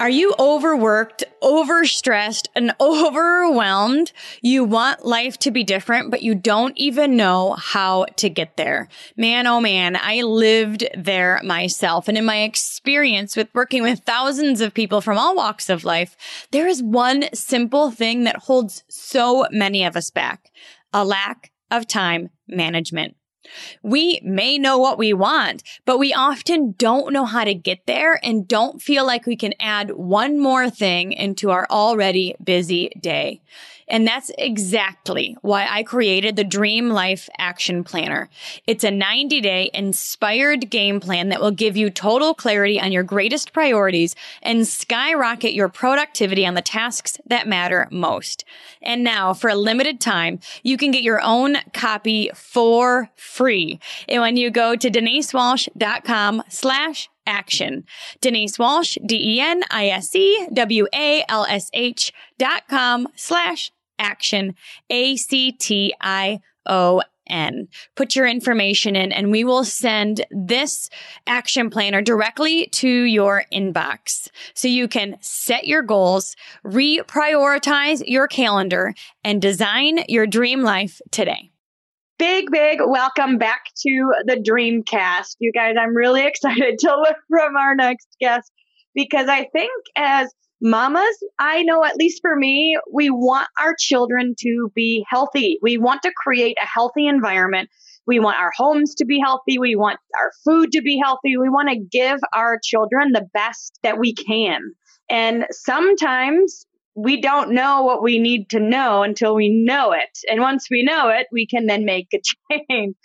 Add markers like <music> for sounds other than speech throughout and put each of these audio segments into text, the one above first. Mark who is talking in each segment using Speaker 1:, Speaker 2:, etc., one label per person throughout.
Speaker 1: Are you overworked, overstressed, and overwhelmed? You want life to be different, but you don't even know how to get there. Man, oh man, I lived there myself. And in my experience with working with thousands of people from all walks of life, there is one simple thing that holds so many of us back. A lack of time management. We may know what we want, but we often don't know how to get there and don't feel like we can add one more thing into our already busy day. And that's exactly why I created the Dream Life Action Planner. It's a 90 day inspired game plan that will give you total clarity on your greatest priorities and skyrocket your productivity on the tasks that matter most. And now for a limited time, you can get your own copy for free. And when you go to denisewalsh.com slash action. Denise Walsh, D-E-N-I-S-E-W-A-L-S-H dot com slash action, A C T I O N. Put your information in and we will send this action planner directly to your inbox. So you can set your goals, reprioritize your calendar and design your dream life today. Big, big welcome back to the Dreamcast. You guys, I'm really <laughs> excited to look from our next guest because I think as mamas, I know at least for me, we want our children to be healthy. We want to create a healthy environment. We want our homes to be healthy. We want our food to be healthy. We want to give our children the best that we can. And sometimes we don't know what we need to know until we know it. And once we know it, we can then make a <laughs> change.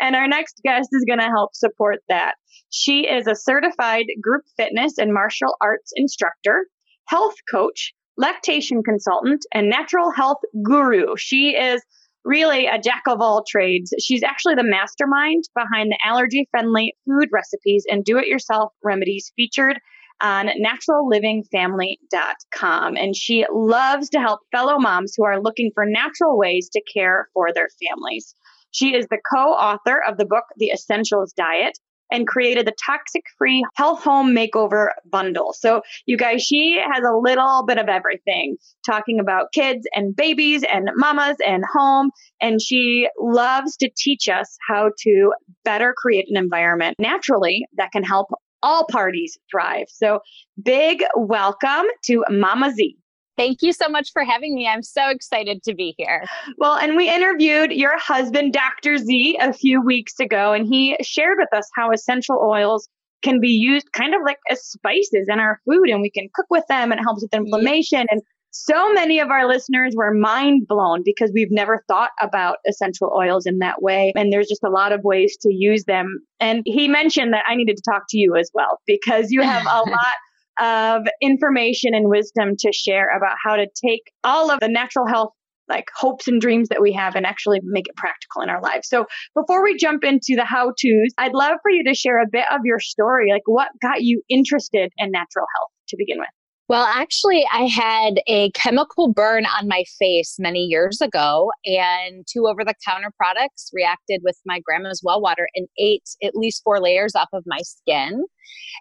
Speaker 1: And our next guest is going to help support that. She is a certified group fitness and martial arts instructor health coach, lactation consultant, and natural health guru. She is really a jack of all trades. She's actually the mastermind behind the allergy friendly food recipes and do it yourself remedies featured on naturallivingfamily.com. And she loves to help fellow moms who are looking for natural ways to care for their families. She is the co author of the book, The Essentials Diet, and created the toxic free health home makeover bundle. So you guys, she has a little bit of everything talking about kids and babies and mamas and home. And she loves to teach us how to better create an environment naturally that can help all parties thrive. So big welcome to Mama Z.
Speaker 2: Thank you so much for having me. I'm so excited to be here.
Speaker 1: Well, and we interviewed your husband, Dr. Z, a few weeks ago, and he shared with us how essential oils can be used kind of like as spices in our food, and we can cook with them, and it helps with inflammation. And so many of our listeners were mind blown because we've never thought about essential oils in that way. And there's just a lot of ways to use them. And he mentioned that I needed to talk to you as well because you have a lot <laughs> of information and wisdom to share about how to take all of the natural health like hopes and dreams that we have and actually make it practical in our lives. So before we jump into the how to's, I'd love for you to share a bit of your story. Like what got you interested in natural health to begin with?
Speaker 2: Well, actually, I had a chemical burn on my face many years ago, and two over the counter products reacted with my grandma's well water and ate at least four layers off of my skin.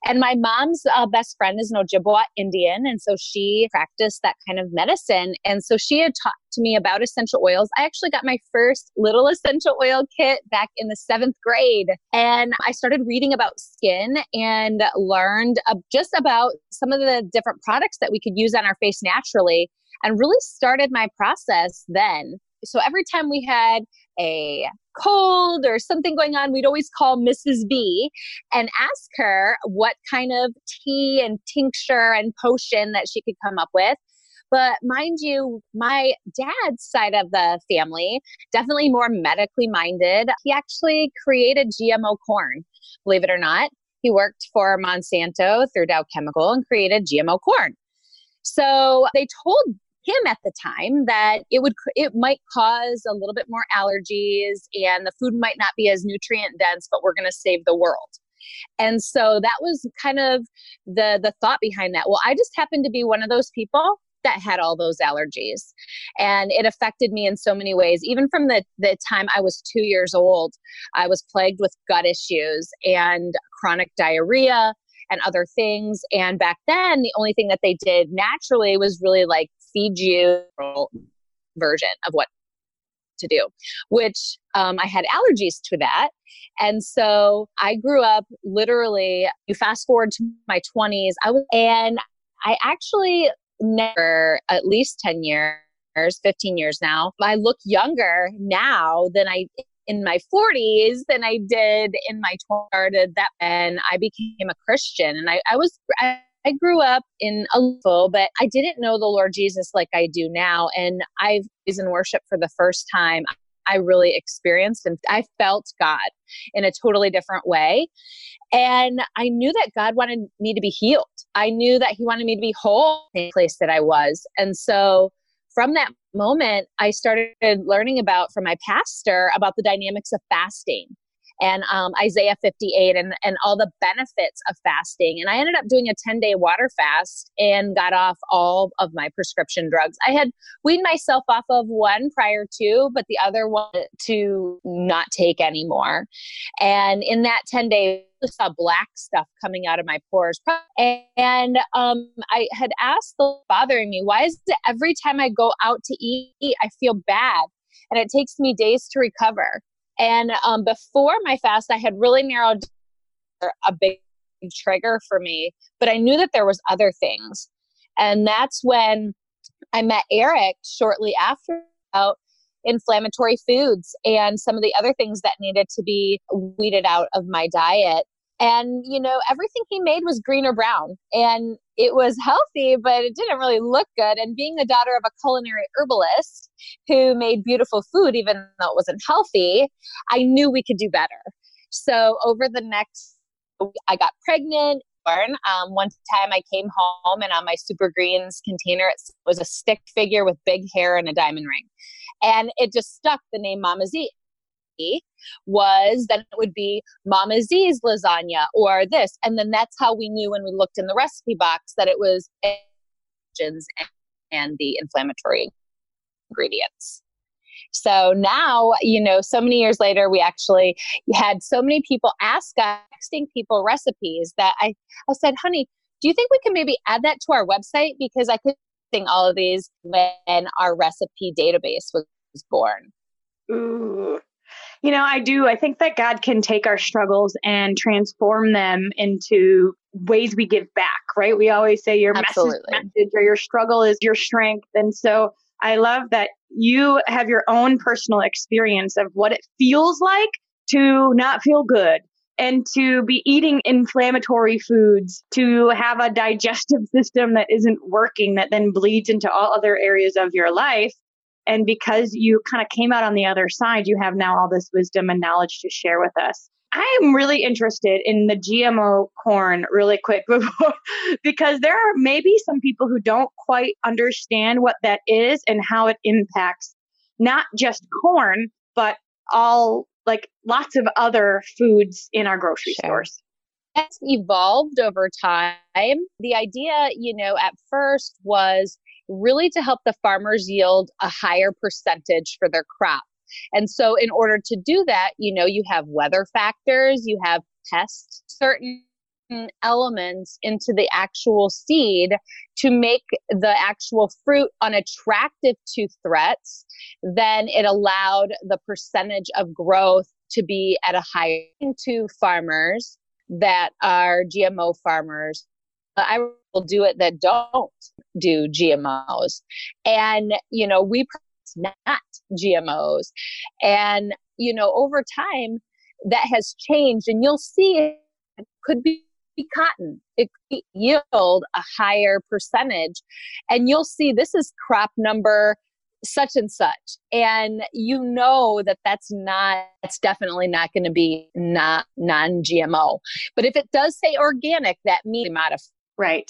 Speaker 2: And my mom's uh, best friend is an Ojibwa Indian. And so she practiced that kind of medicine. And so she had taught to me about essential oils. I actually got my first little <laughs> essential oil kit back in the seventh grade. And I started reading about skin and learned uh, just about some of the different products that we could use on our face naturally and really started my process then. So every time we had a cold or something going on, we'd always call Mrs. B and ask her what kind of tea and tincture and potion that she could come up with. But mind you, my dad's side of the family, definitely more medically minded. He actually created GMO corn, believe it or not. He worked for Monsanto through Dow Chemical and created GMO corn. So they told him at the time that it would it might cause a little bit more allergies and the food might not be as nutrient dense but we're going to save the world And so that was kind of the the thought behind that. Well, I just happened to be one of those people that had all those allergies. And it affected me in so many ways. Even from the, the time I was two years old, I was plagued with gut issues and chronic diarrhea and other things. And back then, the only thing that they did naturally was really like feed you version of what to do, which um, I had allergies to that. And so I grew up literally, you fast forward to my 20s, I was, and I actually never, at least 10 years, 15 years now, I look younger now than I in my 40s than I did in my 20s. Started that and I became a Christian, and I, I was I, I grew up in a little, but I didn't know the Lord Jesus like I do now. And I've in worship for the first time. I really experienced and I felt God in a totally different way. And I knew that God wanted me to be healed. I knew that He wanted me to be whole in the place that I was. And so from that moment, I started learning about from my pastor about the dynamics of fasting and um, Isaiah 58 and, and all the benefits of fasting. And I ended up doing a 10 day water fast and got off all of my prescription drugs. I had weaned myself off of one prior to, but the other one to not take anymore. And in that 10 days, saw black stuff coming out of my pores. And um, I had asked the bothering me, why is it every time I go out to eat, I feel bad? And it takes me days to recover. And um, before my fast, I had really narrowed a big trigger for me, but I knew that there was other things. And that's when I met Eric shortly after about inflammatory foods and some of the other things that needed to be weeded out of my diet. And, you know, everything he made was green or brown. And it was healthy, but it didn't really look good. And being the daughter of a culinary herbalist who made beautiful food, even though it wasn't healthy, I knew we could do better. So over the next, I got pregnant. Um, one time I came home and on my super greens container it was a stick figure with big hair and a diamond ring. And it just stuck the name Mama Z was then it would be Mama Z's lasagna or this. And then that's how we knew when we looked in the recipe box that it was and the inflammatory ingredients. So now, you know, so many years later, we actually had so many people ask us, texting people recipes that I, I said, honey, do you think we can maybe add that to our website? Because I could think all of these when our recipe database was born.
Speaker 1: Ooh, you know, I do. I think that God can take our struggles and transform them into ways we give back, right? We always say your message, message or your struggle is your strength. And so I love that you have your own personal experience of what it feels like to not feel good and to be eating inflammatory foods, to have a digestive system that isn't working, that then bleeds into all other areas of your life. And because you kind of came out on the other side, you have now all this wisdom and knowledge to share with us. I'm really interested in the GMO corn really quick <laughs> before, because there are maybe some people who don't quite understand what that is and how it impacts not just corn, but all like lots of other foods in our grocery sure. stores.
Speaker 2: It's evolved over time. The idea, you know, at first was really to help the farmers yield a higher percentage for their crop. And so, in order to do that, you know, you have weather factors, you have pests, certain elements into the actual seed to make the actual fruit unattractive to threats, then it allowed the percentage of growth to be at a higher to farmers that are GMO farmers. I do it that don't do GMOs. And, you know, we not GMOs. And, you know, over time, that has changed. And you'll see it could be cotton. It could yield a higher percentage. And you'll see this is crop number such and such and you know that that's not that's definitely not going to be not non-gmo but if it does say organic that means modified
Speaker 1: right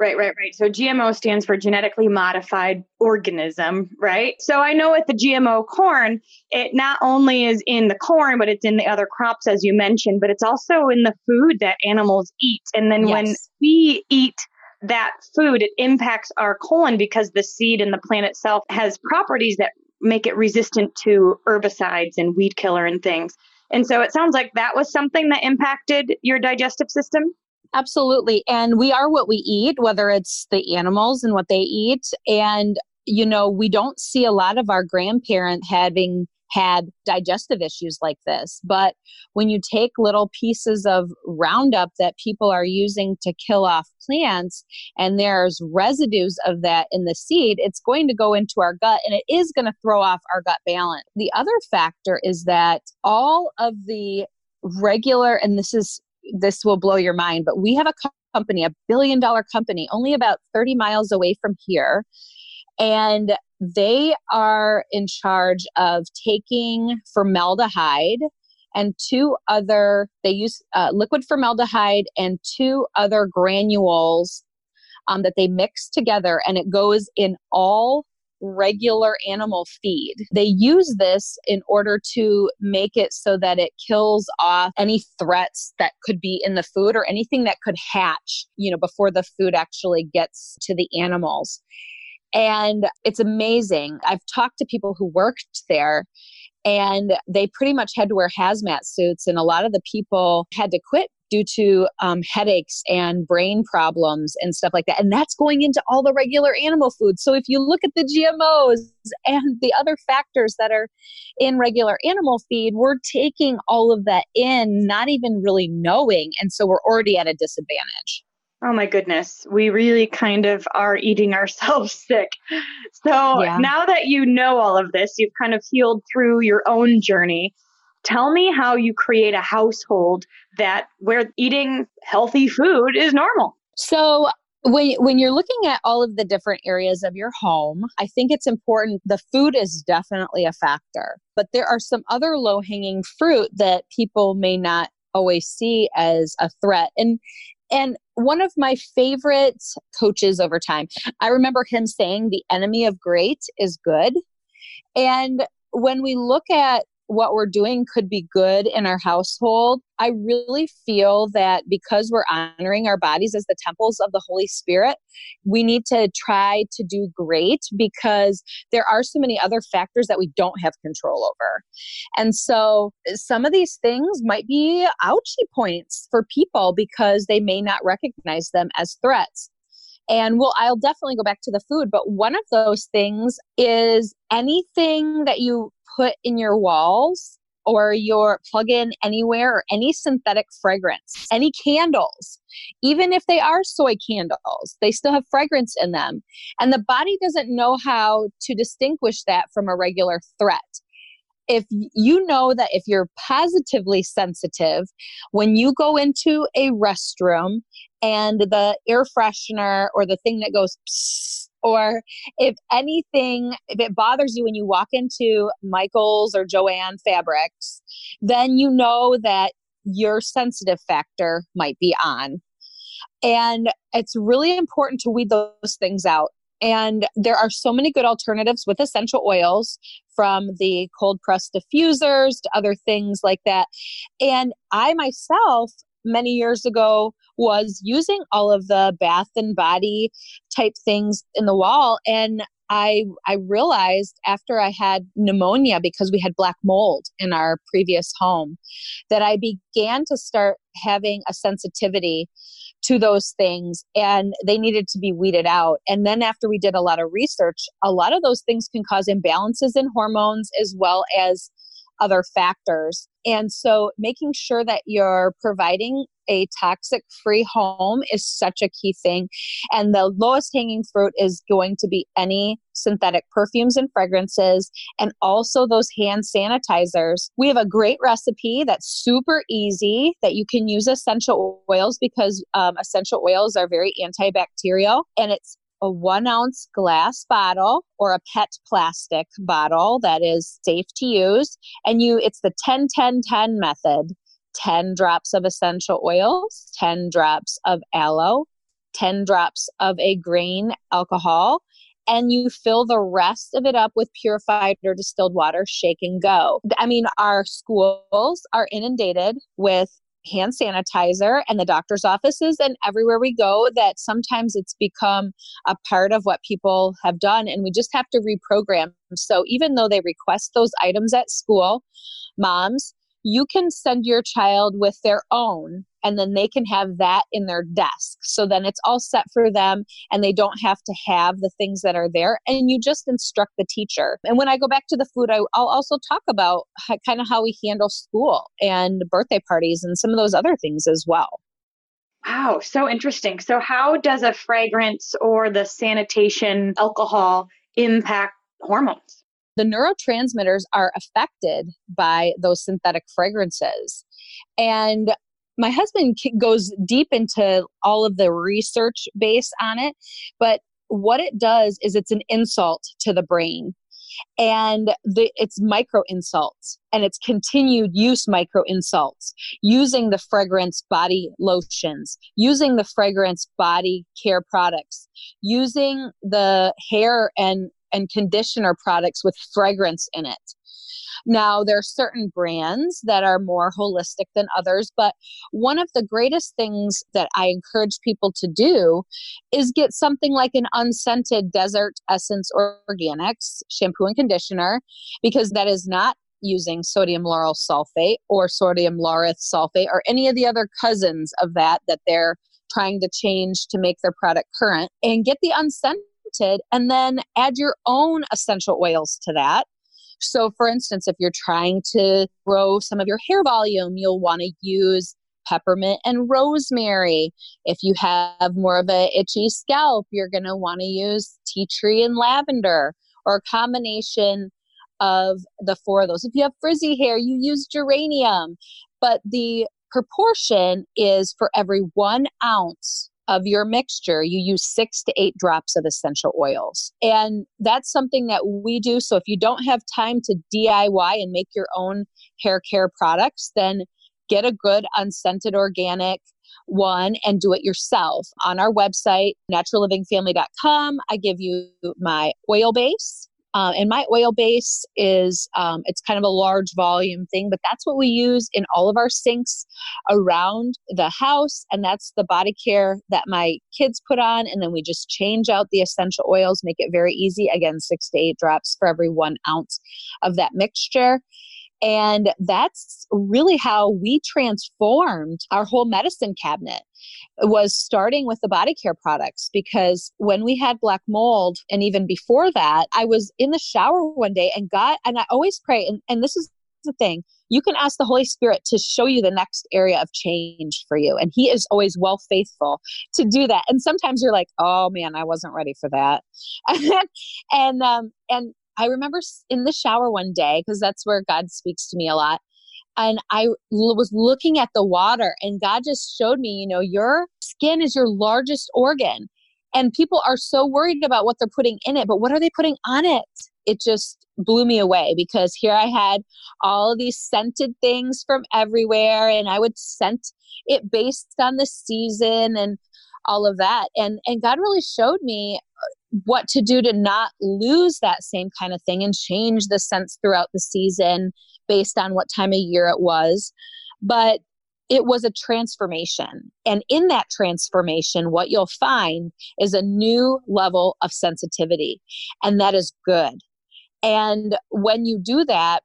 Speaker 1: Right, right, right. So GMO stands for genetically modified organism, right? So I know with the GMO corn, it not only is in the corn, but it's in the other crops, as you mentioned, but it's also in the food that animals eat. And then yes. when we eat that food, it impacts our colon because the seed and the plant itself has properties that make it resistant to herbicides and weed killer and things. And so it sounds like that was something that impacted your digestive system.
Speaker 2: Absolutely. And we are what we eat, whether it's the animals and what they eat. And, you know, we don't see a lot of our grandparents having had digestive issues like this. But when you take little pieces of Roundup that people are using to kill off plants and there's residues of that in the seed, it's going to go into our gut and it is going to throw off our gut balance. The other factor is that all of the regular, and this is this will blow your mind, but we have a company, a billion dollar company, only about 30 miles away from here. And they are in charge of taking formaldehyde and two other, they use uh, liquid formaldehyde and two other granules um, that they mix together, and it goes in all regular animal feed. They use this in order to make it so that it kills off any threats that could be in the food or anything that could hatch, you know, before the food actually gets to the animals. And it's amazing. I've talked to people who worked there and they pretty much had to wear hazmat suits and a lot of the people had to quit due to um, headaches and brain problems and stuff like that. And that's going into all the regular animal foods. So if you look at the GMOs and the other factors that are in regular animal feed, we're taking all of that in, not even really knowing. And so we're already at a disadvantage.
Speaker 1: Oh my goodness. We really kind of are eating <laughs> ourselves sick. So yeah. now that you know all of this, you've kind of healed through your own journey. Tell me how you create a household that where eating healthy food is normal.
Speaker 2: So when when you're looking at all of the different areas of your home, I think it's important the food is definitely a factor. But there are some other low-hanging fruit that people may not always see as a threat. And and one of my favorite coaches over time, I remember him saying the enemy of great is good. And when we look at what we're doing could be good in our household. I really feel that because we're honoring our bodies as the temples of the Holy Spirit, we need to try to do great because there are so many other factors that we don't have control over. And so some of these things might be ouchy points for people because they may not recognize them as threats. And well, I'll definitely go back to the food, but one of those things is anything that you put in your walls or your plug in anywhere or any synthetic fragrance, any candles, even if they are soy candles, they still have fragrance in them. And the body doesn't know how to distinguish that from a regular threat. If you know that if you're positively sensitive, when you go into a restroom and the air freshener or the thing that goes or if anything, if it bothers you when you walk into Michael's or Joann fabrics, then you know that your sensitive factor might be on. And it's really important to weed those things out. And there are so many good alternatives with essential oils from the cold press diffusers to other things like that. And I myself many years ago was using all of the bath and body type things in the wall and I I realized after I had pneumonia because we had black mold in our previous home that I began to start having a sensitivity to those things and they needed to be weeded out. And then after we did a lot of research, a lot of those things can cause imbalances in hormones as well as other factors. And so making sure that you're providing a toxic free home is such a key thing. And the lowest hanging fruit is going to be any synthetic perfumes and fragrances, and also those hand sanitizers. We have a great recipe that's super easy that you can use essential oils because um, essential oils are very antibacterial, and it's a one ounce glass bottle or a PET plastic bottle that is safe to use. And you, it's the 10 10 10 method 10 drops of essential oils, 10 drops of aloe, 10 drops of a grain alcohol and you fill the rest of it up with purified or distilled water, shake and go. I mean, our schools are inundated with hand sanitizer and the doctor's offices and everywhere we go that sometimes it's become a part of what people have done and we just have to reprogram. So even though they request those items at school, moms, you can send your child with their own and then they can have that in their desk. So then it's all set for them and they don't have to have the things that are there. And you just instruct the teacher. And when I go back to the food, I, will also talk about how, kind of how we handle school and birthday parties and some of those other things as well.
Speaker 1: Wow, so interesting. So, how does a fragrance or the sanitation alcohol impact hormones?
Speaker 2: The neurotransmitters are affected by those synthetic fragrances. And my husband goes deep into all of the research base on it, but what it does is it's an insult to the brain. And the, it's micro insults and it's continued use micro insults using the fragrance body lotions using the fragrance body care products using the hair and and conditioner products with fragrance in it. Now, there are certain brands that are more holistic than others, but one of the greatest things that I encourage people to do is get something like an unscented desert essence organics shampoo and conditioner because that is not using sodium lauryl sulfate or sodium laureth sulfate or any of the other cousins of that that they're trying to change to make their product current and get the unscented and then add your own essential oils to that so, for instance, if you're trying to grow some of your hair volume, you'll want to use peppermint and rosemary. If you have more of a itchy scalp, you're going to want to use tea tree and lavender or a combination of the four of those. If you have frizzy hair, you use geranium. But the proportion is for every one ounce of your mixture, you use six to eight drops of essential oils. And that's something that we do. So if you don't have time to DIY and make your own hair care products, then get a good unscented organic one and do it yourself. On our website, naturallivingfamily.com, I give you my oil base uh, and my oil base is um, it's kind of a large volume thing, but that's what we use in all of our sinks around the house, and that's the body care that my kids put on, and then we just change out the essential oils, make it very easy. Again, six to eight drops for every one ounce of that mixture. And that's really how we transformed our whole medicine cabinet was starting with the body care products because when we had black mold and even before that, I was in the shower one day and got, and I always pray, and, and this is the thing you can ask the Holy Spirit to show you the next area of change for you. And He is always well faithful to do that. And sometimes you're like, oh man, I wasn't ready for that. <laughs> and, um, and I remember in the shower one day, because that's where God speaks to me a lot. And I was looking at the water, and God just showed me, you know, your skin is your largest organ. And people are so worried about what they're putting in it, but what are they putting on it? It just blew me away because here I had all these scented things from everywhere, and I would scent it based on the season and all of that. And and God really showed me uh, what to do to not lose that same kind of thing and change the sense throughout the season based on what time of year it was. But it was a transformation. And in that transformation, what you'll find is a new level of sensitivity. And that is good. And when you do that,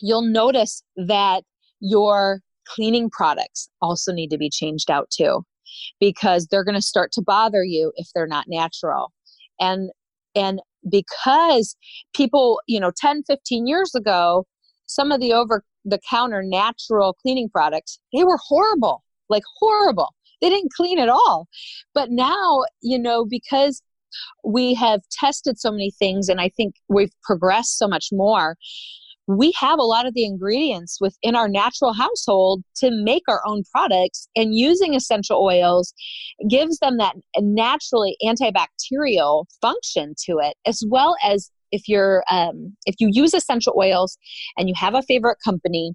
Speaker 2: you'll notice that your cleaning products also need to be changed out too because they're going to start to bother you if they're not natural and and because people you know 10 15 years ago some of the over the counter natural cleaning products they were horrible like horrible. They didn't clean at all. But now you know because we have tested so many things and i think we've progressed so much more we have a lot of the ingredients within our natural household to make our own products and using essential oils gives them that naturally antibacterial function to it as well as if you're um, if you use essential oils and you have a favorite company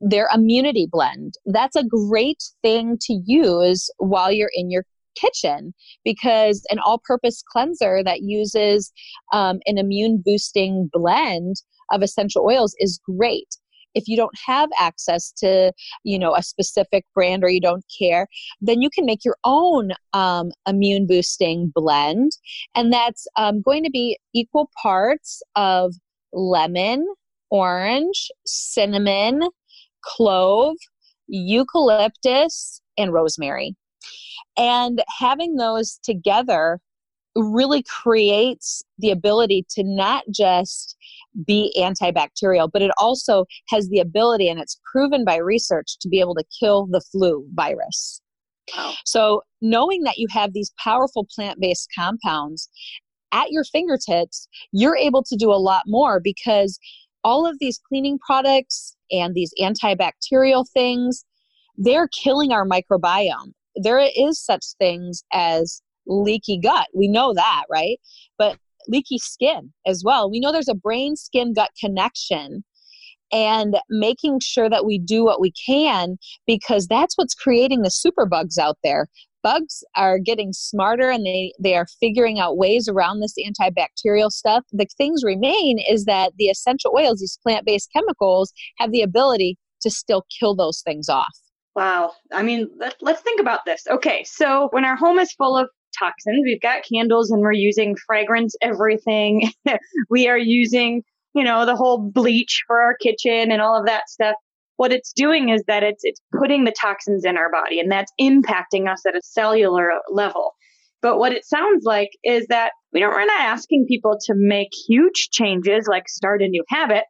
Speaker 2: their immunity blend. That's a great thing to use while you're in your kitchen because an all purpose cleanser that uses um, an immune boosting blend of essential oils is great. If you don't have access to you know a specific brand or you don't care then you can make your own um, immune boosting blend. And that's um, going to be equal parts of lemon orange cinnamon clove eucalyptus and rosemary. And having those together really creates the ability to not just be antibacterial, but it also has the ability, and it's proven by research, to be able to kill the flu virus. Wow. So, knowing that you have these powerful plant based compounds at your fingertips, you're able to do a lot more because all of these cleaning products and these antibacterial things, they're killing our microbiome. There is such things as leaky gut. We know that, right? But leaky skin as well. We know there's a brain skin gut connection and making sure that we do what we can because that's what's creating the superbugs out there. Bugs are getting smarter and they, they are figuring out ways around this antibacterial stuff. The things remain is that the essential oils, these plant based chemicals, have the ability to still kill those things off.
Speaker 1: Wow. I mean, let, us think about this. Okay, so when our home is full of toxins. We've got candles and we're using fragrance everything. <laughs> we are using, you know, the whole bleach for our kitchen and all of that stuff. What it's doing is that it's it's putting the toxins in our body and that's impacting us at a cellular level. But what it sounds like is that we don't we're not asking people to make huge changes like start a new habit.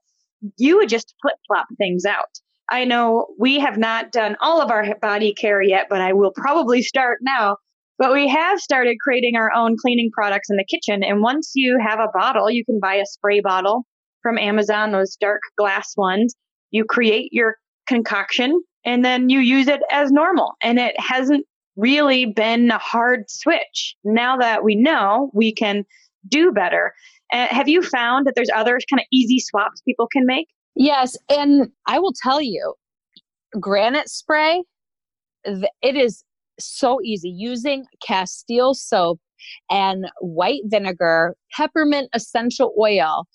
Speaker 1: You would just flip flop things out. I know we have not done all of our body care yet, but I will probably start now but we have started creating our own cleaning products in the kitchen. And once you have a bottle, you can buy a spray bottle from Amazon, those dark glass ones. You create your concoction and then you use it as normal. And it hasn't really been a hard switch. Now that we know, we can do better. Uh, have you found that there's other kind of easy swaps people can make?
Speaker 2: Yes. And I will tell you, granite spray, it is so easy using Castile soap and white vinegar, peppermint essential oil,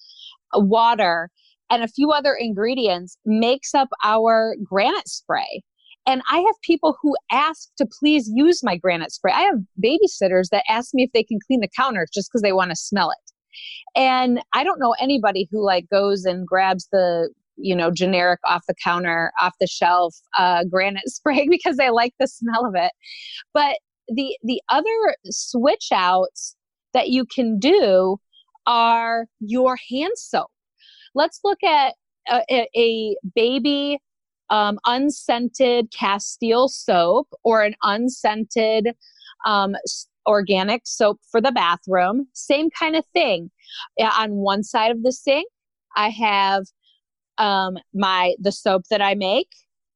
Speaker 2: uh, water, and a few other ingredients makes up our granite spray. And I have people who ask to please use my granite spray. I have babysitters that ask me if they can clean the counters just because they want to smell it. And I don't know anybody who like goes and grabs the you know, generic off the counter, off the shelf uh, granite <laughs> spray because I like the smell of it. But the the other switch outs that you can do are your hand soap. Let's look at a, a baby um, unscented Castile soap or an unscented um, organic soap for the bathroom. Same kind of thing. On one side of the sink, I have um, my the soap that I make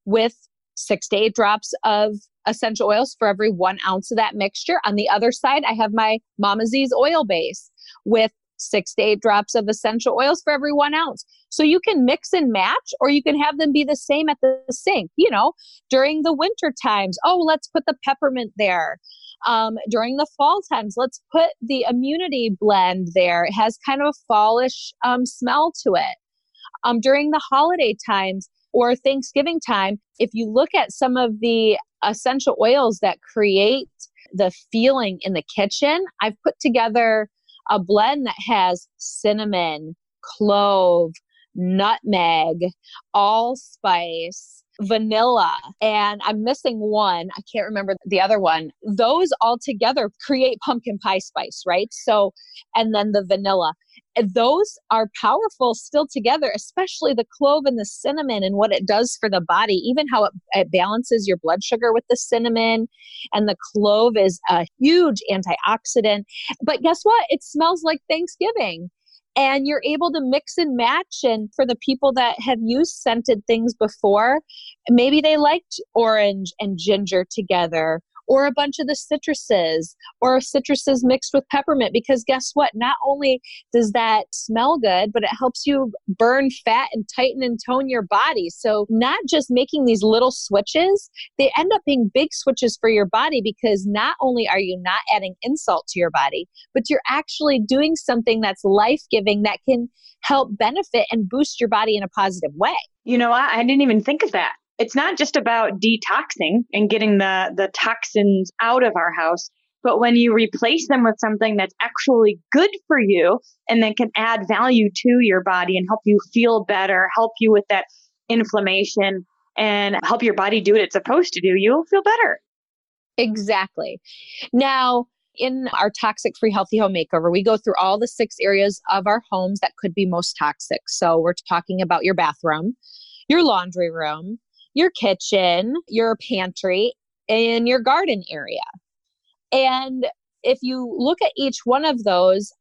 Speaker 2: with six to eight drops of essential oils for every one ounce of that mixture. On the other side, I have my Mama Z's oil base with six to eight drops of essential oils for every one ounce. So you can mix and match, or you can have them be the same at the sink. You know, during the winter times, oh, let's put the peppermint there. Um, during the fall times, let's put the immunity blend there. It has kind of a fallish um, smell to it um, during the holiday times or Thanksgiving time, if you look at some of the essential oils that create the feeling in the kitchen, I've put together a blend that has cinnamon, clove, nutmeg, allspice, vanilla, and I'm missing one. I can't remember the other one. Those all together create pumpkin pie spice, right? So, and then the vanilla. Those are powerful still together, especially the clove and the cinnamon and what it does for the body, even how it, it balances your blood sugar with the cinnamon. And the clove is a huge antioxidant. But guess what? It smells like Thanksgiving and you're able to mix and match and for the people that have used scented things before maybe they liked orange and ginger together or a bunch of the citruses or citruses mixed with peppermint because guess what? Not only does that smell good but it helps you burn fat and tighten and tone your body. So not just making these little switches they end up being big switches for your body because not only are you not adding insult to your body but you're actually doing something that's life-giving that can help benefit and boost your body in a positive way.
Speaker 1: You know I, I didn't even think of that it's not just about detoxing and getting the, the toxins out of our house, but when you replace them with something that's actually good for you and then can add value to your body and help you feel better, help you with that inflammation and help your body do what it's supposed to do, you'll feel better.
Speaker 2: Exactly. Now, in our toxic free healthy home makeover, we go through all the six areas of our homes that could be most toxic. So, we're talking about your bathroom, your laundry room, your kitchen, your pantry, and your garden area. And if you look at each one of those,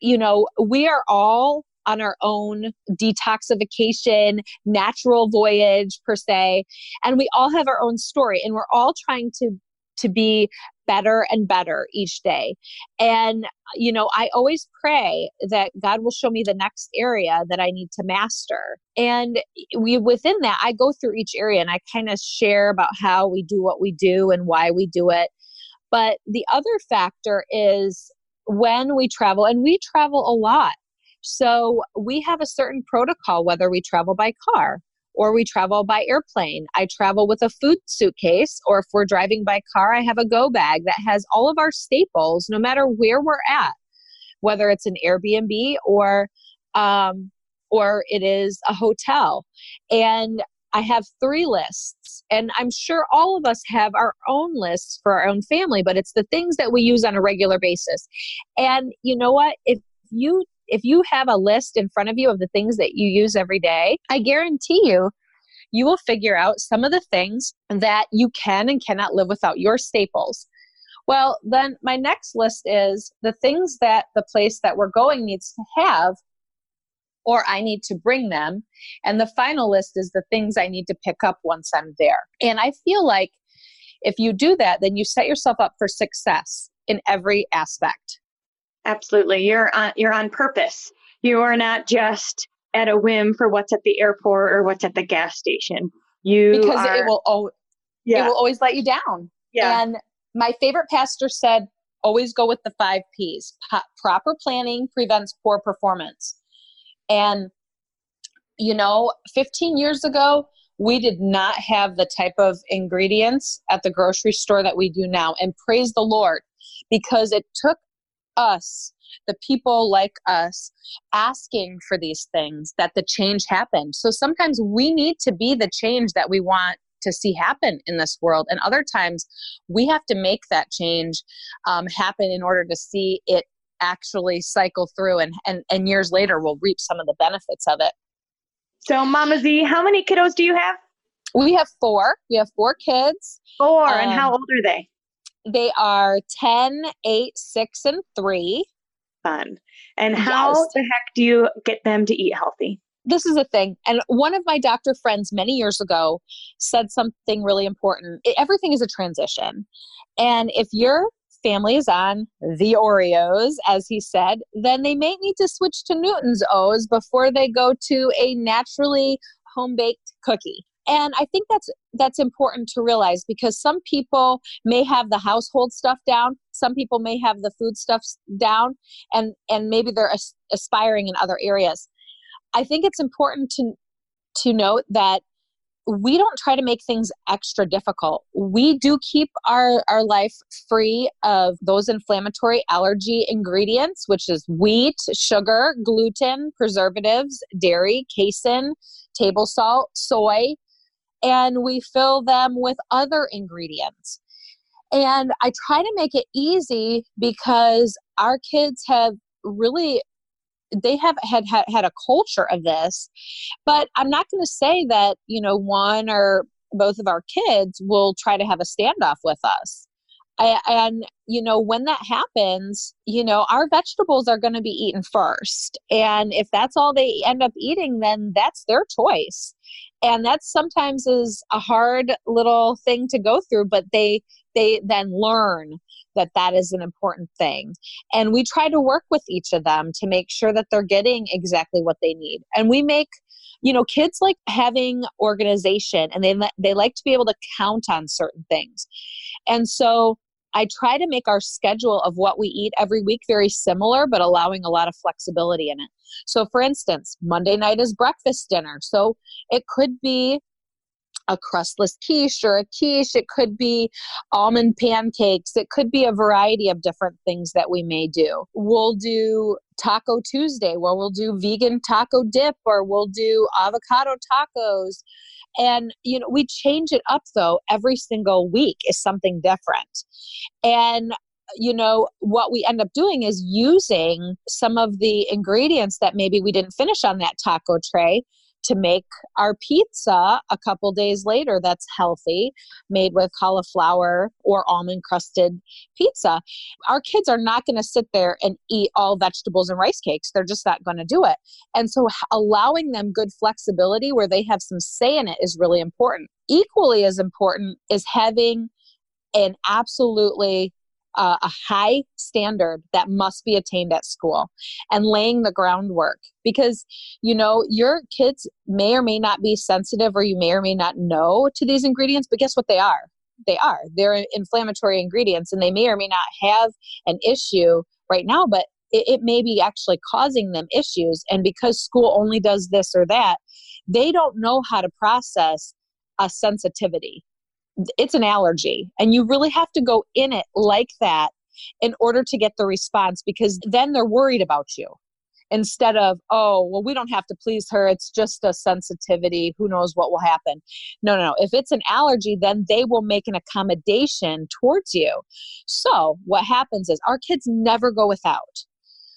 Speaker 2: you know, we are all on our own detoxification, natural voyage per se, and we all have our own story and we're all trying to to be better and better each day. And, you know, I always pray that God will show me the next area that I need to master. And we, within that, I go through each area and I kind of share about how we do what we do and why we do it. But the other factor is when we travel, and we travel a lot. So we have a certain protocol, whether we travel by car or we travel by airplane. I travel with a food suitcase, or if we're driving by car, I have a go bag that has all of our staples, no matter where we're at, whether it's an Airbnb or um, or it is a hotel. And I have three lists, and I'm sure all of us have our own lists for our own family, but it's the things that we use on a regular basis. And you know what? If you if you have a list in front of you of the things that you use every day, I guarantee you, you will figure out some of the things that you can and cannot live without your staples. Well, then my next list is the things that the place that we're going needs to have, or I need to bring them. And the final list is the things I need to pick up once I'm there. And I feel like if you do that, then you set yourself up for success in every aspect.
Speaker 1: Absolutely. You're on, you're on purpose. You are not just at a whim for what's at the airport or what's at the gas station. You
Speaker 2: because
Speaker 1: are,
Speaker 2: it will oh, yeah. it will always let you down. Yeah. And my favorite pastor said, always go with the five P's. Po- proper planning prevents poor performance. And you know, 15 years ago, we did not have the type of ingredients at the grocery store that we do now. And praise the Lord, because it took us, the people like us, asking for these things that the change happened. So sometimes we need to be the change that we want to see happen in this world. And other times we have to make that change um, happen in order to see it actually cycle through and, and, and years later we'll reap some of the benefits of it.
Speaker 1: So Mama Z, how many kiddos do you have?
Speaker 2: We have four. We have four kids.
Speaker 1: Four. Um, and how old are they?
Speaker 2: They are 10, 8, 6, and 3.
Speaker 1: Fun. And how yes. the heck do you get them to eat healthy?
Speaker 2: This is a thing. And one of my doctor friends many years ago said something really important. Everything is a transition. And if your family is on the Oreos, as he said, then they may need to switch to Newton's O's before they go to a naturally home baked cookie and i think that's that's important to realize because some people may have the household stuff down some people may have the food stuff down and and maybe they're as- aspiring in other areas i think it's important to to note that we don't try to make things extra difficult. We do keep our, our life free of those inflammatory allergy ingredients, which is wheat, sugar, gluten, preservatives, dairy, casein, table salt, soy, and we fill them with other ingredients. And I try to make it easy because our kids have really they have had, had had a culture of this. But i'm not going to say that you know one or both of our kids will try to have a standoff with us. I, and you know when that happens you know our vegetables are going to be eaten first. And if that's all they end up eating then that's their choice and that sometimes is a hard little thing to go through but they they then learn that that is an important thing. And we try to work with each of them to make sure that they're getting exactly what they need. And we make you know kids like having organization and they they like to be able to count on certain things. And so I try to make our schedule of what we eat every week very similar, but allowing a lot of flexibility in it. So, for instance, Monday night is breakfast dinner. So, it could be a crustless quiche or a quiche. It could be almond pancakes. It could be a variety of different things that we may do. We'll do Taco Tuesday where we'll do vegan taco dip or we'll do avocado tacos. And, you know, we change it up though every single week is something different. And you know, what we end up doing is using some of the ingredients that maybe we didn't finish on that taco tray to make our pizza a couple days later that's healthy, made with cauliflower or almond crusted pizza. Our kids are not going to sit there and eat all vegetables and rice cakes. They're just not going to do it. And so allowing them good flexibility where they have some say in it is really important. Equally as important is having an absolutely uh, a high standard that must be attained at school and laying the groundwork because you know your kids may or may not be sensitive or you may or may not know to these ingredients but guess what they are? They are. They're inflammatory ingredients and they may or may not have an issue right now but it, it may be actually causing them issues. And because school only does this or that they don't know how to process a sensitivity it's an allergy and you really have to go in it like that in order to get the response because then they're worried about you instead of oh well we don't have to please her. It's just a sensitivity. Who knows what will happen. No no no. If it's an allergy then they will make an accommodation towards you. So what happens is our kids never go without.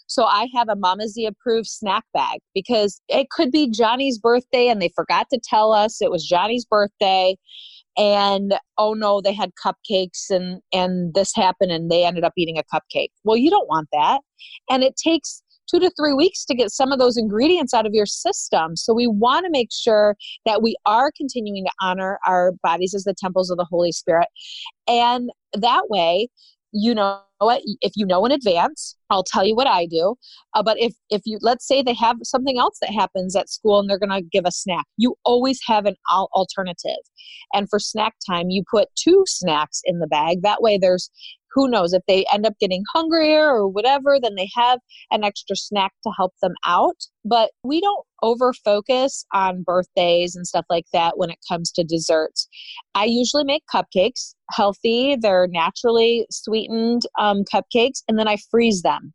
Speaker 2: So I have a Mama Z approved snack bag because it could be Johnny's birthday and they forgot to tell us it was Johnny's birthday and oh no they had cupcakes and and this happened and they ended up eating a cupcake. Well you don't want that. And it takes two to three weeks to get some of those ingredients out of your system. So we want to make sure that we are continuing to honor our bodies as the temples of the holy spirit. And that way you know what? If you know in advance i'll tell you what i do. Uh, but if if you let's say they have something else that happens at school and they're going to give a snack you always have an alternative. And for snack time you put two snacks in the bag. That way there's who knows if they end up getting hungrier or whatever then they have an extra snack to help them out. But we don't over focus on birthdays and stuff like that when it comes to desserts. I usually make cupcakes healthy they're naturally sweetened um, cupcakes and then i freeze them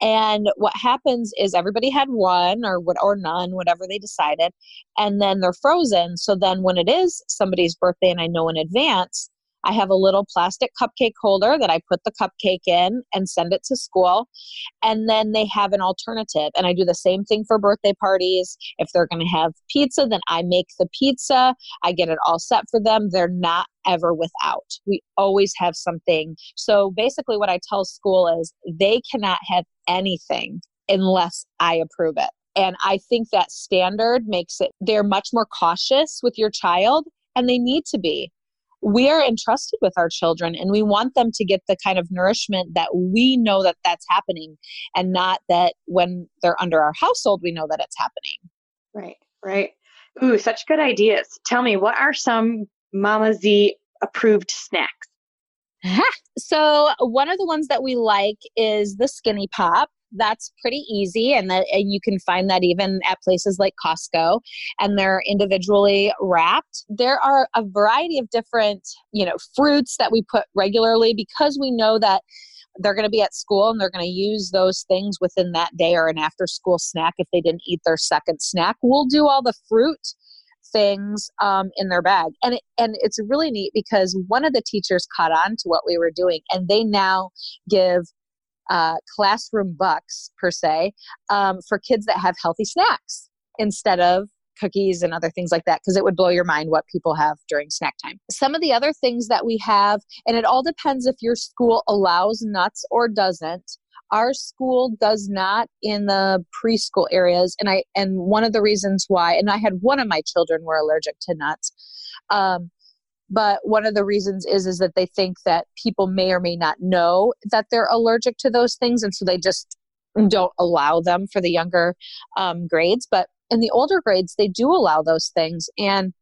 Speaker 2: and what happens is everybody had one or what or none, whatever they decided, and then they're frozen. So then when it is somebody's birthday and I know in advance, I have a little plastic cupcake holder that I put the cupcake in and send it to school. And then they have an alternative. And I do the same thing for birthday parties. If they're going to have pizza, then I make the pizza. I get it all set for them. They're not ever without. We always have something. So basically, what I tell school is they cannot have anything unless I approve it. And I think that standard makes it, they're much more cautious with your child, and they need to be we are entrusted with our children and we want them to get the kind of nourishment that we know that that's happening and not that when they're under our household we know that it's happening.
Speaker 1: Right right. Ooh such good ideas. Tell me what are some mama z approved snacks? <laughs>
Speaker 2: So one of the ones that we like is the SkinnyPop that's pretty easy and that and you can find that even at places like Costco and they're individually wrapped. There are a variety of different, you know, fruits that we put regularly because we know that they're going to be at school and they're going to use those things within that day or an after school snack if they didn't eat their second snack. We'll do all the fruit things um, in their bag and it, and it's really neat because one of the teachers caught on to what we were doing and they now give uh, classroom bucks per se um, for kids that have healthy snacks instead of cookies and other things like that because it would blow your mind what people have during snack time. Some of the other things that we have, and it all depends if your school allows nuts or doesn't. Our school does not in the preschool areas, and I and one of the reasons why, and I had one of my children were allergic to nuts. Um, but one of the reasons is is that they think that people may or may not know that they're allergic to those things and so they just don't allow them for the younger um, grades but in the older grades they do allow those things and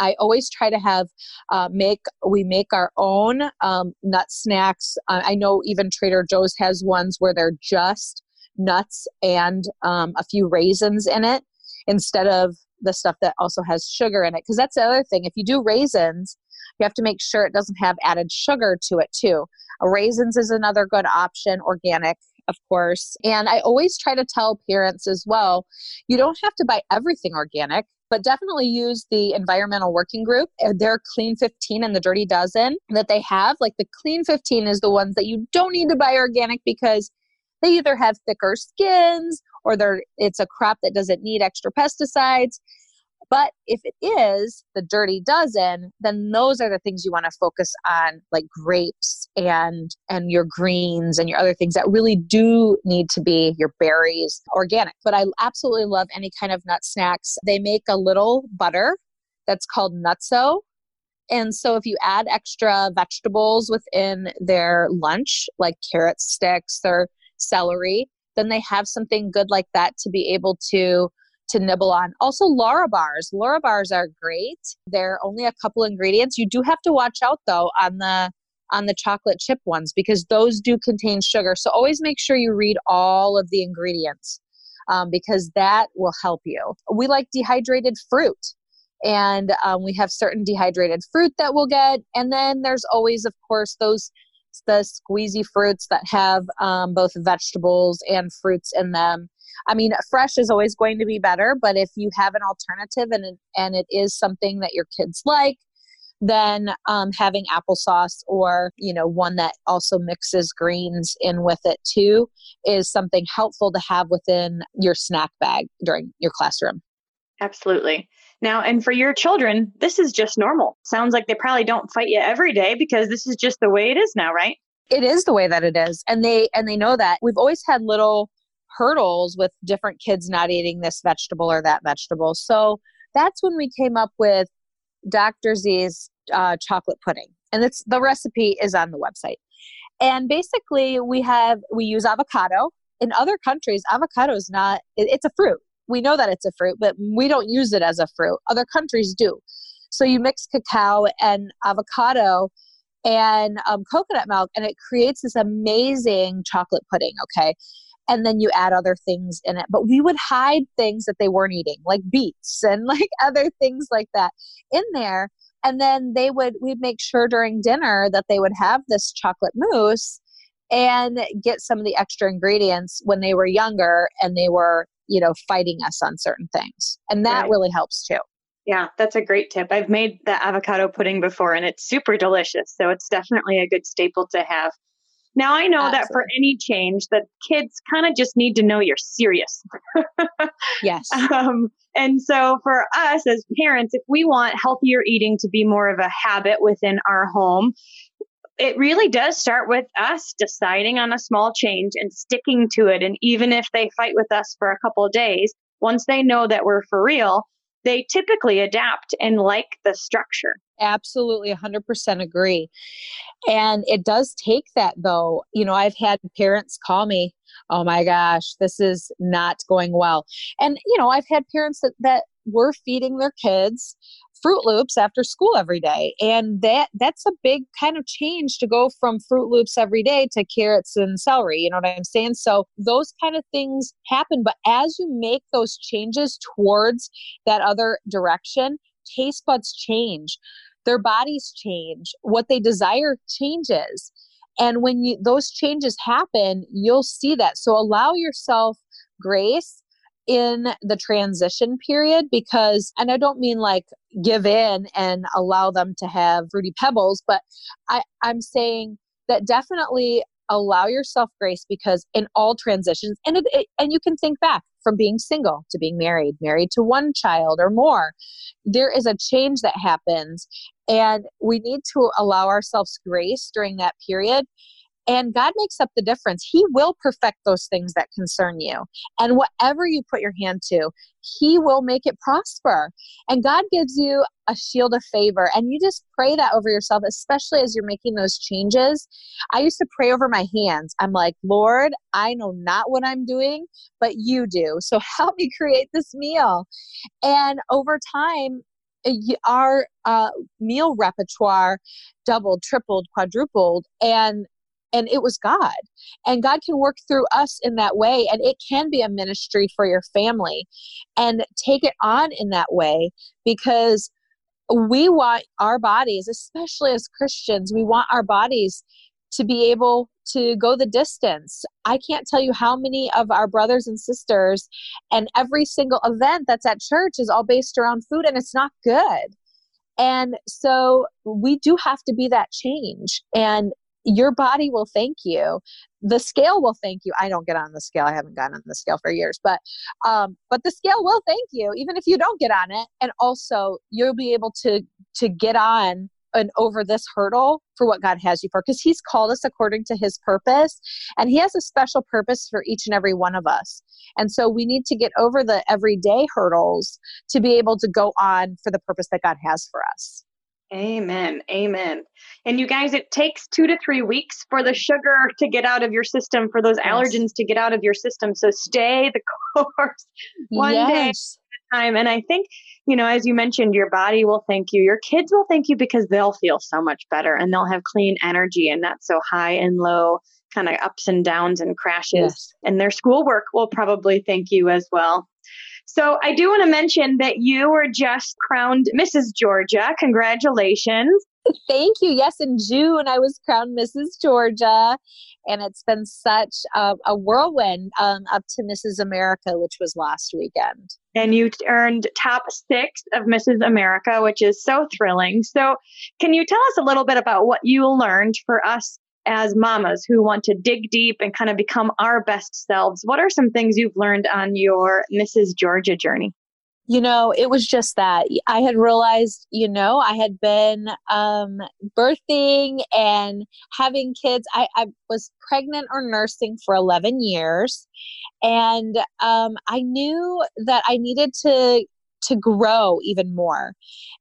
Speaker 2: I always try to have uh, make we make our own um, nut snacks. Uh, I know even Trader Joe's has ones where they're just nuts and um, a few raisins in it instead of the stuff that also has sugar in it. Because that's the other thing. If you do raisins, you have to make sure it doesn't have added sugar to it too. Raisins is another good option, organic of course. And I always try to tell parents as well you don't have to buy everything organic but definitely use the environmental working group. Uh, their clean 15 and the dirty dozen that they have. Like the clean 15 is the ones that you don't need to buy organic because they either have thicker skins or they're it's a crop that doesn't need extra pesticides. But if it is the dirty dozen, then those are the things you want to focus on, like grapes and and your greens and your other things that really do need to be your berries organic. But I absolutely love any kind of nut snacks. They make a little butter that's called NuttZo. And so if you add extra vegetables within their lunch, like carrot sticks or celery, then they have something good like that to be able to to nibble on. Also, Larabars. Laura bars are great. They're only a couple ingredients. You do have to watch out though on the on the chocolate chip ones because those do contain sugar. So always make sure you read all of the ingredients um, because that will help you. We like dehydrated fruit. And um, we have certain dehydrated fruit that we'll get. And then there's always, of course, those the squeezy fruits that have um, both vegetables and fruits in them. I mean, fresh is always going to be better, but if you have an alternative and and it is something that your kids like, then um, having applesauce or you know one that also mixes greens in with it too is something helpful to have within your snack bag during your classroom.
Speaker 1: Absolutely. Now, and for your children, this is just normal. Sounds like they probably don't fight you every day because this is just the way it is now, right?
Speaker 2: It is the way that it is. And they and they know that. We've always had little hurdles with different kids not eating this vegetable or that vegetable. So that's when we came up with Dr. Z's uh, chocolate pudding. And it's the recipe is on the website. And basically we have we use avocado. In other countries, avocado is not it, it's a fruit. We know that it's a fruit, but we don't use it as a fruit. Other countries do. So you mix cacao and avocado and um, coconut milk, and it creates this amazing chocolate pudding. Okay and then you add other things in it. But we would hide things that they weren't eating, like beets and <laughs> like other things like that in there. And then they would, we'd make sure during dinner that they would have this chocolate mousse and get some of the extra ingredients when they were younger and they were, you know, fighting us on certain things. And that right. really helps too.
Speaker 1: Yeah, that's a great tip. I've made the avocado pudding before and it's super delicious. So it's definitely a good staple to have. Now I know Absolutely. that for any change, that kids kind of just need to know you're serious.
Speaker 2: yes. <laughs>
Speaker 1: Um, and so for us as parents, if we want healthier eating to be more of a habit within our home, it really does start with us deciding on a small change and sticking to it. And even if they fight with us for a couple of days, once they know that we're for real, they typically adapt and like the structure.
Speaker 2: Absolutely 100% agree. And it does take that though. You know, I've had parents call me, "Oh my gosh, this is not going well." And you know, I've had parents that that were feeding their kids Froot Loops after school every day. And that that's a big kind of change to go from Froot Loops every day to carrots and celery. You know what I'm saying? So those kind of things happen. But as you make those changes towards that other direction, taste buds change their bodies change what they desire changes and when you, those changes happen you'll see that so allow yourself grace in the transition period because and i don't mean like give in and allow them to have fruity pebbles but i i'm saying that definitely allow yourself grace because in all transitions and it, it, and you can think back from being single to being married married to one child or more there is a change that happens and we need to allow ourselves grace during that period And God makes up the difference. He will perfect those things that concern you. And whatever you put your hand to, He will make it prosper. And God gives you a shield of favor. And you just pray that over yourself, especially as you're making those changes. I used to pray over my hands. I'm like, Lord, I know not what I'm doing, but you do. So <laughs> help me create this meal. And over time, our uh, meal repertoire doubled, tripled, quadrupled, and and it was God. And God can work through us in that way, and it can be a ministry for your family, and take it on in that way because we want our bodies, especially as Christians, we want our bodies to be able to go the distance. I can't tell you how many of our brothers and sisters and every single event that's at church is all based around food and it's not good. And so we do have to be that change. And your body will thank you. The scale will thank you. I don't get on the scale. I haven't gotten on the scale for years, but um, but the scale will thank you, even if you don't get on it. And also, you'll be able to to get on and over this hurdle for what God has you for because He's called us according to His purpose and He has a special purpose for each and every one of us. And so we need to get over the everyday hurdles to be able to go on for the purpose that God has for us.
Speaker 1: Amen. Amen. And you guys, it takes two to three weeks for the sugar to get out of your system, for those yes. allergens to get out of your system. So stay the <laughs> course one yes. day at a time. And I think, you know, as you mentioned, your body will thank you. Your kids will thank you because they'll feel so much better and they'll have clean energy and not so high and low kind of ups and downs and crashes. Yes. And their schoolwork will probably thank you as well. So I do want to mention that you were just crowned Mrs. Georgia. Congratulations.
Speaker 2: Thank you. Yes, in June I was crowned Mrs. Georgia, and it's been such a, a whirlwind um, up to Mrs. America, which was last weekend.
Speaker 1: And you earned top six of Mrs. America, which is so thrilling. So, can you tell us a little bit about what you learned for us as mamas who want to dig deep and kind of become our best selves? What are some things you've learned on your Mrs. Georgia journey?
Speaker 2: you know, it was just that I had realized, you know, I had been um, birthing and having kids. I, I, was pregnant or nursing for 11 years. And um, I knew that I needed to to grow even more.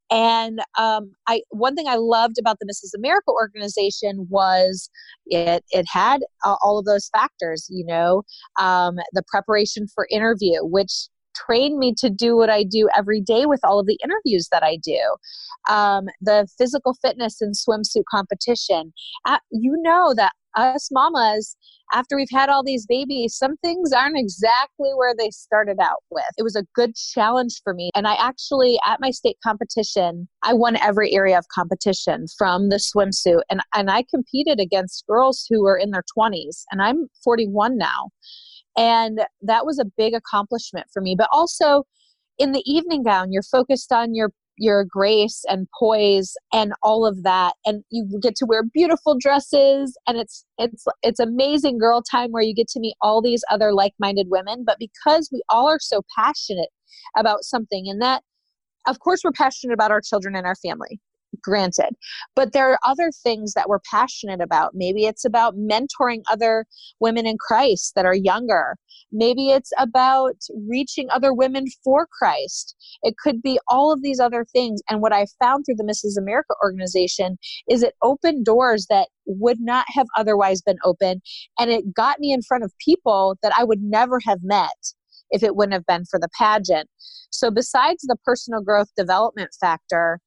Speaker 2: And um, I one thing I loved about the Mrs. America organization was it it had uh, all of those factors. You know, um, the preparation for interview, which trained me to do what I do every day with all of the interviews that I do. Um, the physical fitness and swimsuit competition. Uh, you know that us mamas, after we've had all these babies, some things aren't exactly where they started out with. It was a good challenge for me. And I actually, at my state competition, I won every area of competition from the swimsuit. And, and I competed against girls who were in their 20s, and I'm 41 now. And that was a big accomplishment for me. But also in the evening gown, you're focused on your your grace and poise and all of that. And you get to wear beautiful dresses. And it's it's it's amazing girl time where you get to meet all these other like-minded women. But because we all are so passionate about something and that of course we're passionate about our children and our family granted. But there are other things that we're passionate about. Maybe it's about mentoring other women in Christ that are younger. Maybe it's about reaching other women for Christ. It could be all of these other things. And what I found through the Mrs. America organization is it opened doors that would not have otherwise been open. And it got me in front of people that I would never have met if it wouldn't have been for the pageant. So, besides the personal growth development factor,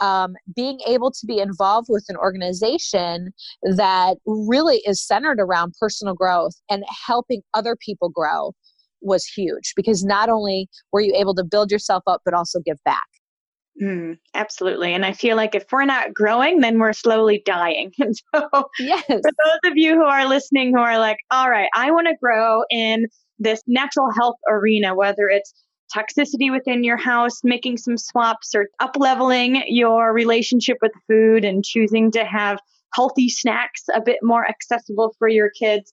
Speaker 2: um, being able to be involved with an organization that really is centered around personal growth and helping other people grow was huge because not only were you able to build yourself up, but also give back.
Speaker 1: Mm, absolutely. And I feel like if we're not growing, then we're slowly dying. <laughs> And so, yes. for those of you who are listening who are like, all right, I want to grow in this natural health arena, whether it's toxicity within your house, making some swaps or up leveling your relationship with food and choosing to have healthy snacks a bit more accessible for your kids.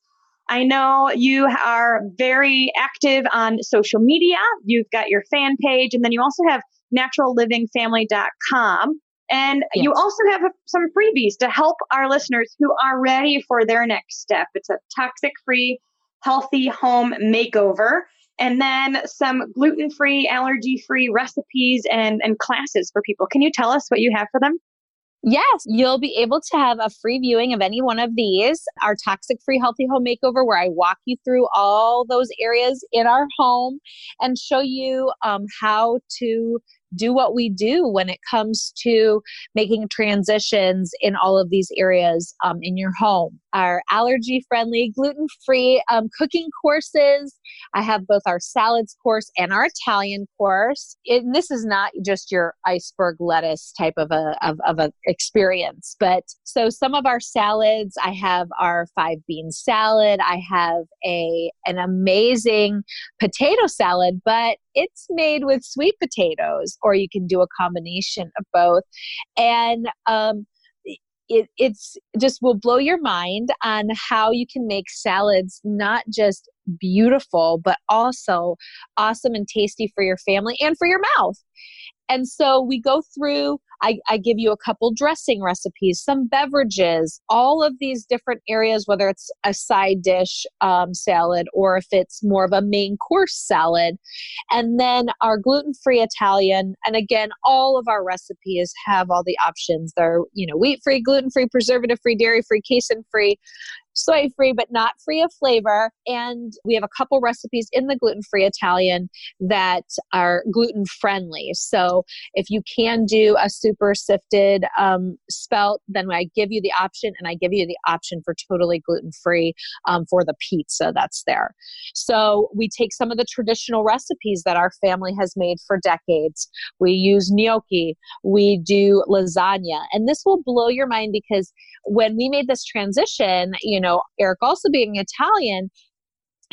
Speaker 1: I know you are very active on social media. You've got your fan page, and then you also have naturallivingfamily.com. And yes. you also have some freebies to help our listeners who are ready for their next step. It's a toxic free, healthy home makeover. And then some gluten free, allergy free recipes and, and classes for people. Can you tell us what you have for them?
Speaker 2: Yes, you'll be able to have a free viewing of any one of these. Our toxic free healthy home makeover, where I walk you through all those areas in our home and show you um, how to do what we do when it comes to making transitions in all of these areas um, in your home. Our allergy friendly, gluten free um, cooking courses. I have both our salads course and our Italian course. It, this is not just your iceberg lettuce type of a of, of a experience, but so some of our salads. I have our five bean salad. I have a an amazing potato salad, but it's made with sweet potatoes, or you can do a combination of both. And um, it, it's just will blow your mind on how you can make salads not just beautiful, but also awesome and tasty for your family and for your mouth. And so we go through, I, I, give you a couple dressing recipes, some beverages, all of these different areas, whether it's a side dish um, salad or if it's more of a main course salad. And then our gluten free Italian. And again, all of our recipes have all the options. They're, you know, wheat free, gluten free, preservative free, dairy free, casein free soy free, but not free of flavor. And we have a couple recipes in the gluten free Italian that are gluten friendly. So if you can do a super sifted um, spelt, then I give you the option and I give you the option for totally gluten free um, for the pizza that's there. So we take some of the traditional recipes that our family has made for decades. We use gnocchi, we do lasagna, and this will blow your mind because when we made this transition, know, Eric also being Italian,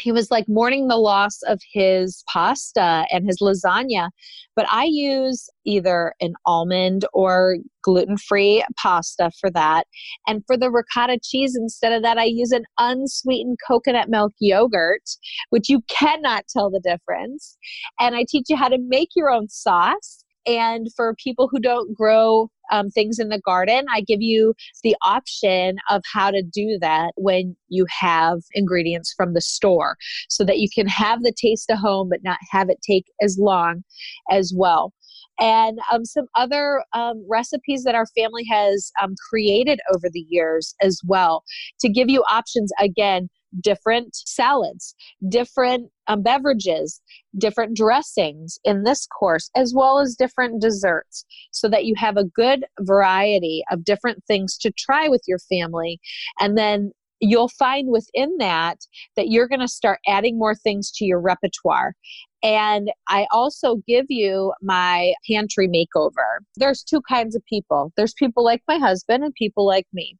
Speaker 2: he was like mourning the loss of his pasta and his lasagna. But I use either an almond or gluten free pasta for that. And for the ricotta cheese, instead of that, I use an unsweetened coconut milk yogurt, which you cannot tell the difference. And I teach you how to make your own sauce. And for people who don't grow um, things in the garden, I give you the option of how to do that when you have ingredients from the store so that you can have the taste of home but not have it take as long as well. And um, some other um, recipes that our family has um, created over the years as well to give you options again different salads, different um, beverages, different dressings in this course, as well as different desserts, so that you have a good variety of different things to try with your family. And then you'll find within that that you're going to start adding more things to your repertoire. And I also give you my pantry makeover. There's two kinds of people. There's people like my husband and people like me.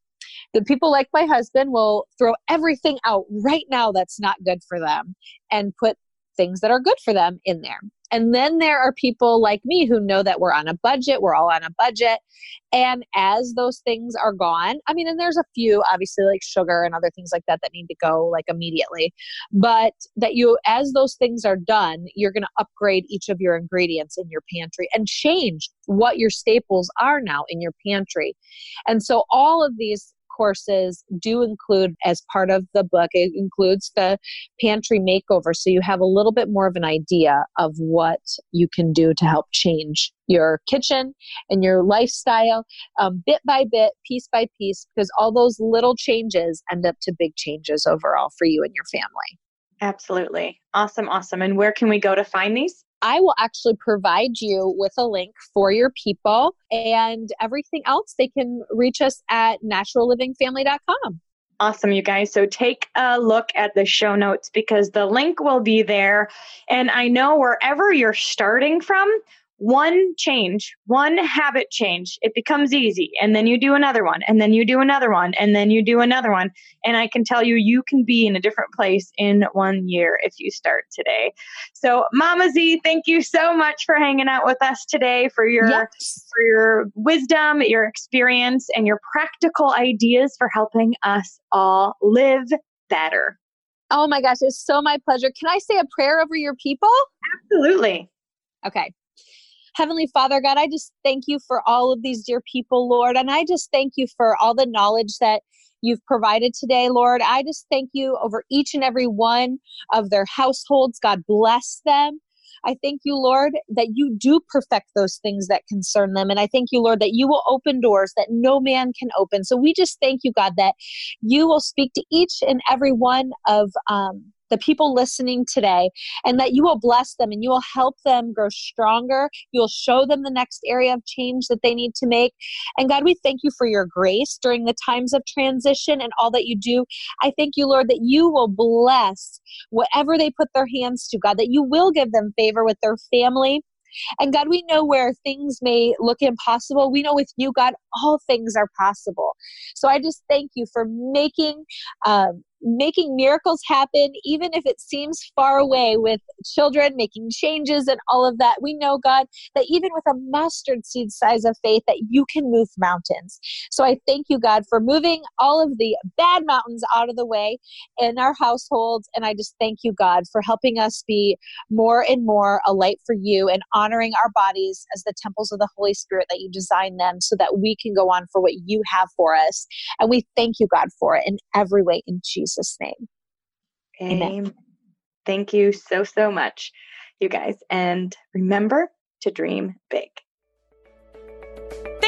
Speaker 2: The people like my husband will throw everything out right now that's not good for them and put things that are good for them in there. And then there are people like me who know that we're on a budget, we're all on a budget. And as those things are gone, I mean, and there's a few obviously like sugar and other things like that that need to go like immediately, but that you, as those things are done, you're going to upgrade each of your ingredients in your pantry and change what your staples are now in your pantry. And so all of these courses do include, as part of the book, it includes the pantry makeover. So you have a little bit more of an idea of what you can do to help change your kitchen and your lifestyle um, bit by bit, piece by piece, because all those little changes end up to big changes overall for you and your family.
Speaker 1: Absolutely. Awesome. Awesome. And where can we go to find these?
Speaker 2: I will actually provide you with a link for your people and everything else. They can reach us at naturallivingfamily.com.
Speaker 1: Awesome, you guys. So take a look at the show notes because the link will be there. And I know wherever you're starting from, one change, one habit change, it becomes easy. And then you do another one, and then you do another one, and then you do another one. And I can tell you, you can be in a different place in one year if you start today. So, Mama Z, thank you so much for hanging out with us today for your yes. for your wisdom, your experience, and your practical ideas for helping us all live better.
Speaker 2: Oh my gosh, it's so my pleasure. Can I say a prayer over your people?
Speaker 1: Absolutely.
Speaker 2: Okay. Heavenly Father, God, I just thank you for all of these dear people, Lord. And I just thank you for all the knowledge that you've provided today, Lord. I just thank you over each and every one of their households. God bless them. I thank you, Lord, that you do perfect those things that concern them. And I thank you, Lord, that you will open doors that no man can open. So we just thank you, God, that you will speak to each and every one of um, the people listening today, and that you will bless them and you will help them grow stronger. You'll show them the next area of change that they need to make. And God, we thank you for your grace during the times of transition and all that you do. I thank you, Lord, that you will bless whatever they put their hands to, God, that you will give them favor with their family. And God, we know where things may look impossible. We know with you, God, all things are possible. So I just thank you for making um, making miracles happen, even if it seems far away with children making changes and all of that. We know, God, that even with a mustard seed size of faith, that you can move mountains. So I thank you, God, for moving all of the bad mountains out of the way in our households. And I just thank you, God, for helping us be more and more a light for you and honoring our bodies as the temples of the Holy Spirit that you designed them so that we can go on for what you have for us. And we thank you, God, for it in every way in Jesus. Jesus' name.
Speaker 1: Amen. Amen. Thank you so, so much, you guys. And remember to dream big.